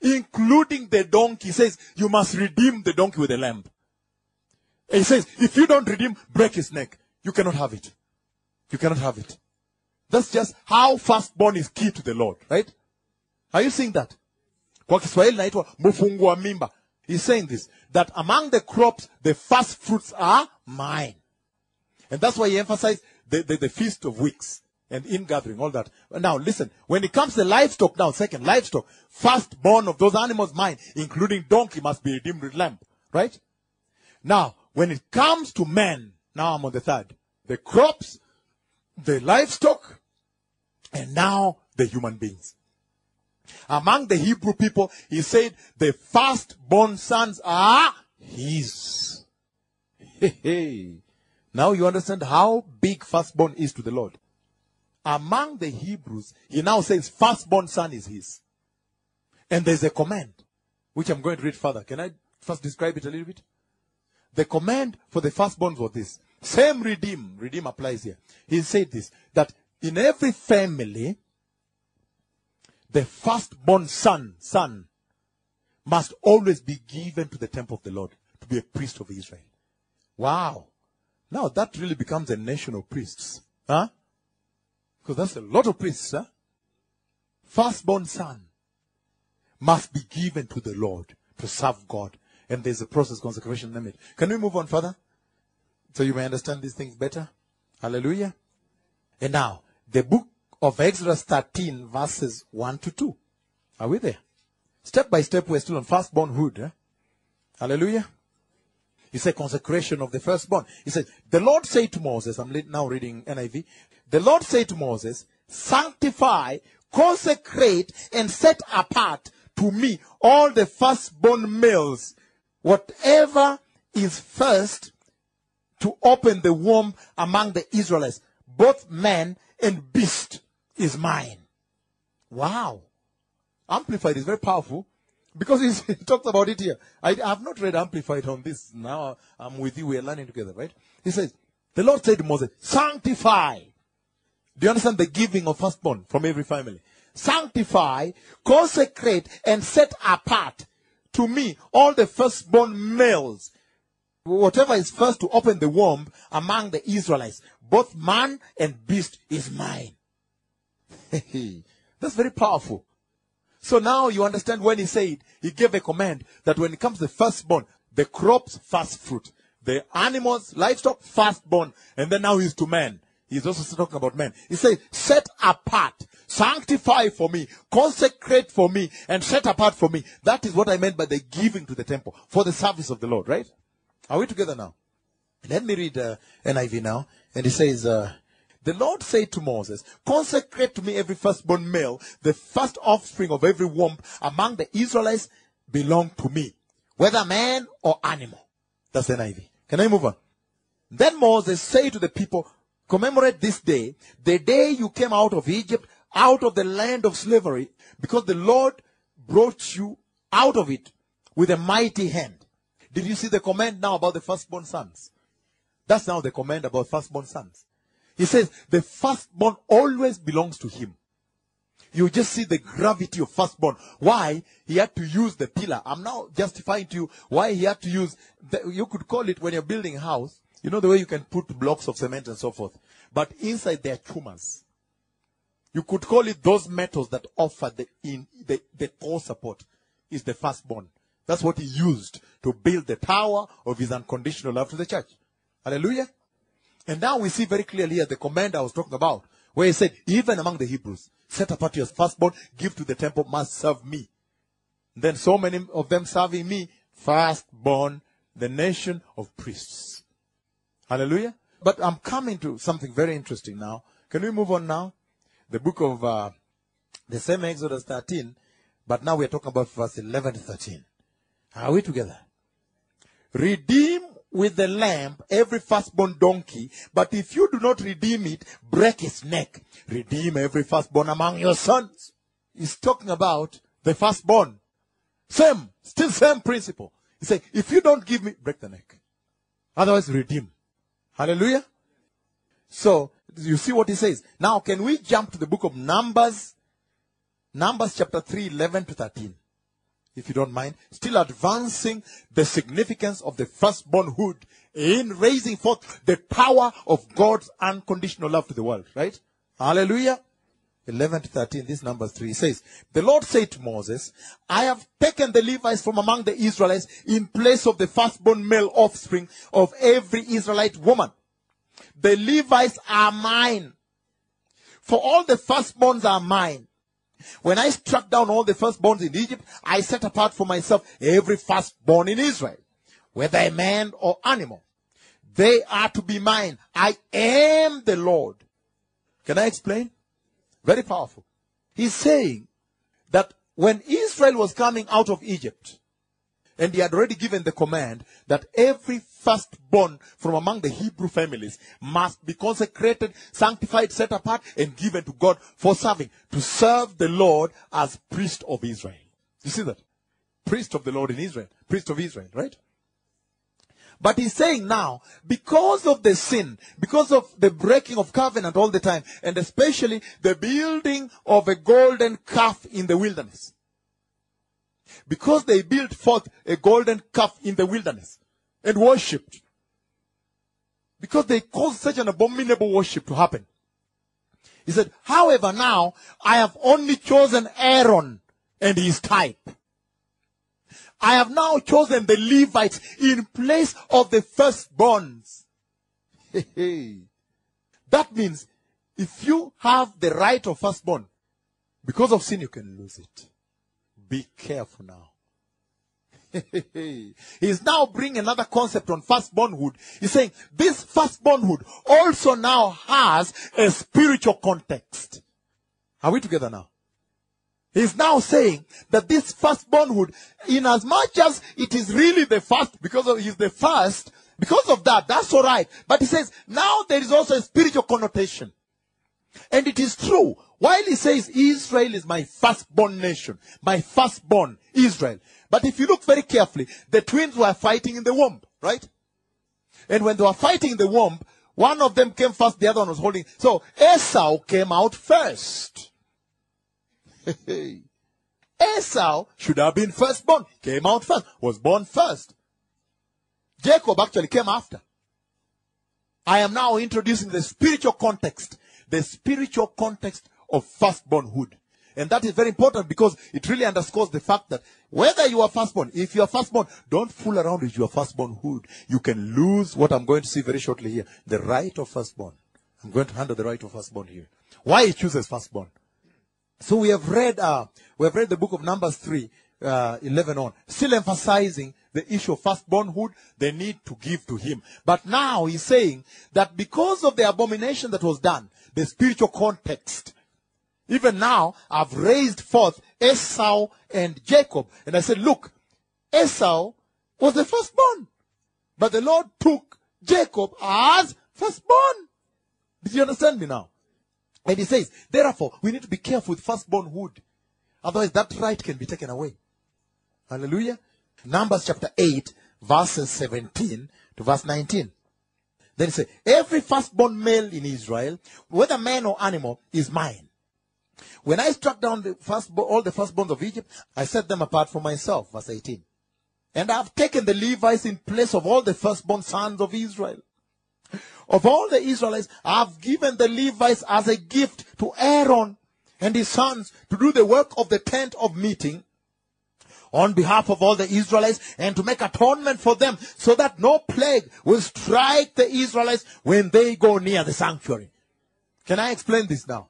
Including the donkey. He says, you must redeem the donkey with a lamb. And he says, if you don't redeem, break his neck. You cannot have it. You cannot have it. That's just how firstborn is key to the Lord, right? Are you seeing that? Kwa Kiswahili naitwa mufungua mimba. He's saying this, that among the crops, the first fruits are mine. And that's why he emphasized the, the, the feast of weeks. and ingathering, all that. Now listen, when it comes to livestock, now second, livestock, firstborn of those animals mine, including donkey must be redeemed with lamb, right? Now, when it comes to men, now I'm on the third, the crops, the livestock, and now the human beings. Among the Hebrew people, he said, the firstborn sons are his. Hey, hey. Now you understand how big firstborn is to the Lord. Among the Hebrews, he now says firstborn son is his. And there's a command, which I'm going to read further. Can I first describe it a little bit? The command for the firstborn was this. Same redeem. Redeem applies here. He said this, that in every family, the firstborn son, son, must always be given to the temple of the Lord to be a priest of Israel. Wow. Now that really becomes a nation of priests. Huh? Because that's a lot of priests, huh? Firstborn son must be given to the Lord to serve God. And there's a process, consecration, limit. Can we move on further? So you may understand these things better? Hallelujah. And now, the book of Exodus 13, verses 1 to 2. Are we there? Step by step, we're still on firstbornhood. Eh? Hallelujah. He said consecration of the firstborn. He said, the Lord said to Moses, I'm now reading NIV. The Lord said to Moses, sanctify, consecrate, and set apart to me all the firstborn males, whatever is first to open the womb among the Israelites, both man and beast is mine. Wow. Amplified is very powerful because he talks about it here. I have not read Amplified on this. Now I'm with you. We are learning together, right? He says, the Lord said to Moses, sanctify. Do you understand the giving of firstborn from every family? Sanctify, consecrate, and set apart to me all the firstborn males. Whatever is first to open the womb among the Israelites, both man and beast is mine. That's very powerful. So now you understand when he said, he gave a command that when it comes to firstborn, the crops first fruit, the animals, livestock firstborn, and then now he's to men. He's also talking about men. He says, set apart, sanctify for me, consecrate for me, and set apart for me. That is what I meant by the giving to the temple for the service of the Lord, right? Are we together now? Let me read uh, NIV now. And he says, uh, the Lord said to Moses, consecrate to me every firstborn male, the first offspring of every womb among the Israelites belong to me, whether man or animal. That's NIV. Can I move on? Then Moses said to the people, commemorate this day, the day you came out of Egypt, out of the land of slavery, because the Lord brought you out of it with a mighty hand. Did you see the command now about the firstborn sons? That's now the command about firstborn sons. He says the firstborn always belongs to him. You just see the gravity of firstborn. Why he had to use the pillar. I'm now justifying to you why he had to use, the, you could call it when you're building house, you know the way you can put blocks of cement and so forth. But inside there are tumors. You could call it those metals that offer the, in, the, the core support is the firstborn. That's what he used to build the tower of his unconditional love to the church. Hallelujah. And now we see very clearly here the command I was talking about, where he said, even among the Hebrews, set apart your firstborn, give to the temple, must serve me. Then so many of them serving me, firstborn, the nation of priests. Hallelujah. But I'm coming to something very interesting now. Can we move on now? The book of uh, the same Exodus 13, but now we're talking about verse 11 to 13. Are we together? Redeem with the lamb every firstborn donkey, but if you do not redeem it, break its neck. Redeem every firstborn among your sons. He's talking about the firstborn. Same, still same principle. He said, if you don't give me, break the neck. Otherwise, redeem. Hallelujah. So, you see what he says. Now, can we jump to the book of Numbers? Numbers chapter 3, 11 to 13 if you don't mind, still advancing the significance of the firstbornhood in raising forth the power of God's unconditional love to the world, right? Hallelujah. 11 to 13, this number 3 says, The Lord said to Moses, I have taken the Levites from among the Israelites in place of the firstborn male offspring of every Israelite woman. The Levites are mine. For all the firstborns are mine. When I struck down all the firstborns in Egypt, I set apart for myself every firstborn in Israel, whether a man or animal. They are to be mine. I am the Lord. Can I explain? Very powerful. He's saying that when Israel was coming out of Egypt, and he had already given the command that every firstborn from among the Hebrew families must be consecrated, sanctified, set apart, and given to God for serving, to serve the Lord as priest of Israel. You see that? Priest of the Lord in Israel. Priest of Israel, right? But he's saying now, because of the sin, because of the breaking of covenant all the time, and especially the building of a golden calf in the wilderness. Because they built forth a golden calf in the wilderness and worshipped. Because they caused such an abominable worship to happen. He said, however now, I have only chosen Aaron and his type. I have now chosen the Levites in place of the firstborns. that means if you have the right of firstborn, because of sin, you can lose it. Be careful now. He's now bringing another concept on firstbornhood. He's saying this firstbornhood also now has a spiritual context. Are we together now? He's now saying that this firstbornhood, in as much as it is really the first, because of, he's the first, because of that, that's alright. But he says, now there is also a spiritual connotation. And it is true. While he says Israel is my firstborn nation, my firstborn, Israel. But if you look very carefully, the twins were fighting in the womb, right? And when they were fighting in the womb, one of them came first, the other one was holding. So Esau came out first. Esau should have been firstborn, came out first, was born first. Jacob actually came after. I am now introducing the spiritual context, the spiritual context of firstbornhood. And that is very important because it really underscores the fact that whether you are firstborn, if you are firstborn, don't fool around with your firstbornhood. You can lose what I'm going to see very shortly here. The right of firstborn. I'm going to handle the right of firstborn here. Why he chooses firstborn? So we have read, uh, we have read the book of Numbers 3, uh, 11 on, still emphasizing the issue of firstbornhood, the need to give to him. But now he's saying that because of the abomination that was done, the spiritual context, even now I've raised forth Esau and Jacob. And I said, look, Esau was the firstborn. But the Lord took Jacob as firstborn. Did you understand me now? And he says, therefore, we need to be careful with firstbornhood. Otherwise, that right can be taken away. Hallelujah. Numbers chapter 8, verses 17 to verse 19. Then he said, every firstborn male in Israel, whether man or animal, is mine. When I struck down the all the firstborns of Egypt, I set them apart for myself. Verse 18. And I have taken the Levites in place of all the firstborn sons of Israel. Of all the Israelites, I have given the Levites as a gift to Aaron and his sons to do the work of the tent of meeting on behalf of all the Israelites and to make atonement for them so that no plague will strike the Israelites when they go near the sanctuary. Can I explain this now?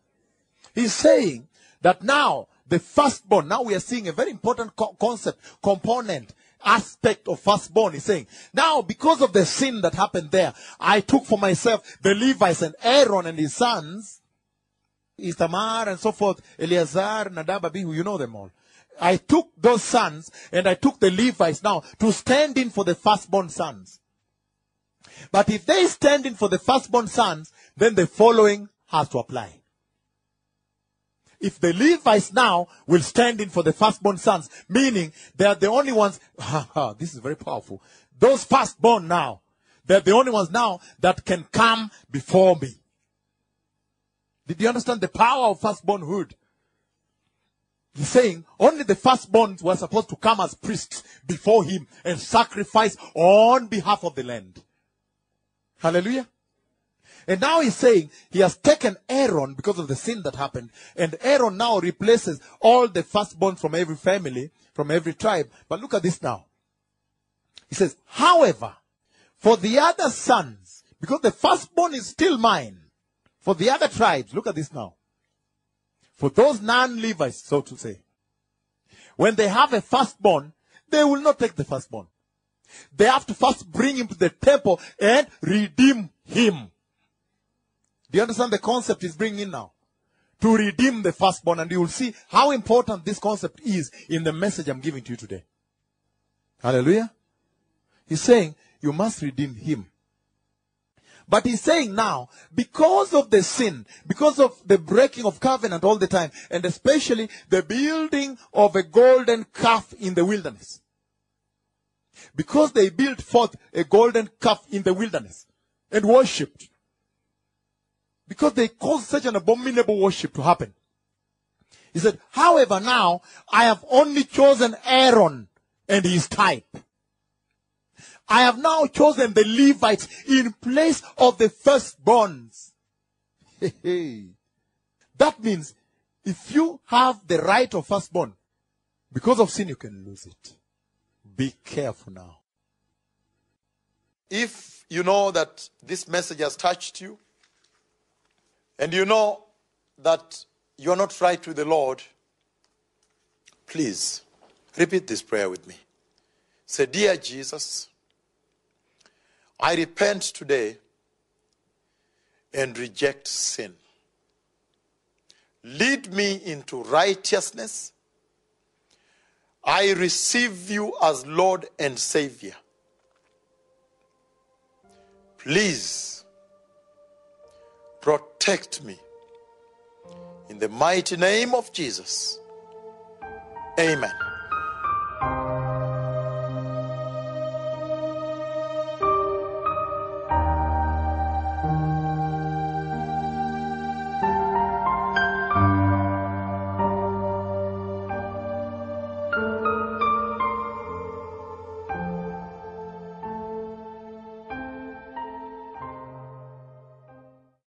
He's saying that now the firstborn, now we are seeing a very important co- concept, component aspect of firstborn. He's saying, now because of the sin that happened there, I took for myself the Levites and Aaron and his sons, Ithamar and so forth, Eleazar, Nadab, Abihu, you know them all. I took those sons and I took the Levites now to stand in for the firstborn sons. But if they stand in for the firstborn sons, then the following has to apply. If the Levites now will stand in for the firstborn sons, meaning they are the only ones, ah, this is very powerful. Those firstborn now, they're the only ones now that can come before me. Did you understand the power of firstbornhood? He's saying only the firstborn were supposed to come as priests before him and sacrifice on behalf of the land. Hallelujah. And now he's saying he has taken Aaron because of the sin that happened. And Aaron now replaces all the firstborn from every family, from every tribe. But look at this now. He says, however, for the other sons, because the firstborn is still mine, for the other tribes, look at this now. For those non-Levites, so to say, when they have a firstborn, they will not take the firstborn. They have to first bring him to the temple and redeem him. Do you understand the concept he's bringing in now? To redeem the firstborn, and you will see how important this concept is in the message I'm giving to you today. Hallelujah. He's saying you must redeem him. But he's saying now, because of the sin, because of the breaking of covenant all the time, and especially the building of a golden calf in the wilderness. Because they built forth a golden calf in the wilderness and worshipped. Because they caused such an abominable worship to happen. He said, however now, I have only chosen Aaron and his type. I have now chosen the Levites in place of the firstborns. that means if you have the right of firstborn, because of sin, you can lose it. Be careful now. If you know that this message has touched you, and you know that you are not right with the Lord, please repeat this prayer with me. Say, Dear Jesus, I repent today and reject sin. Lead me into righteousness. I receive you as Lord and Savior. Please protect me. In the mighty name of Jesus. Amen.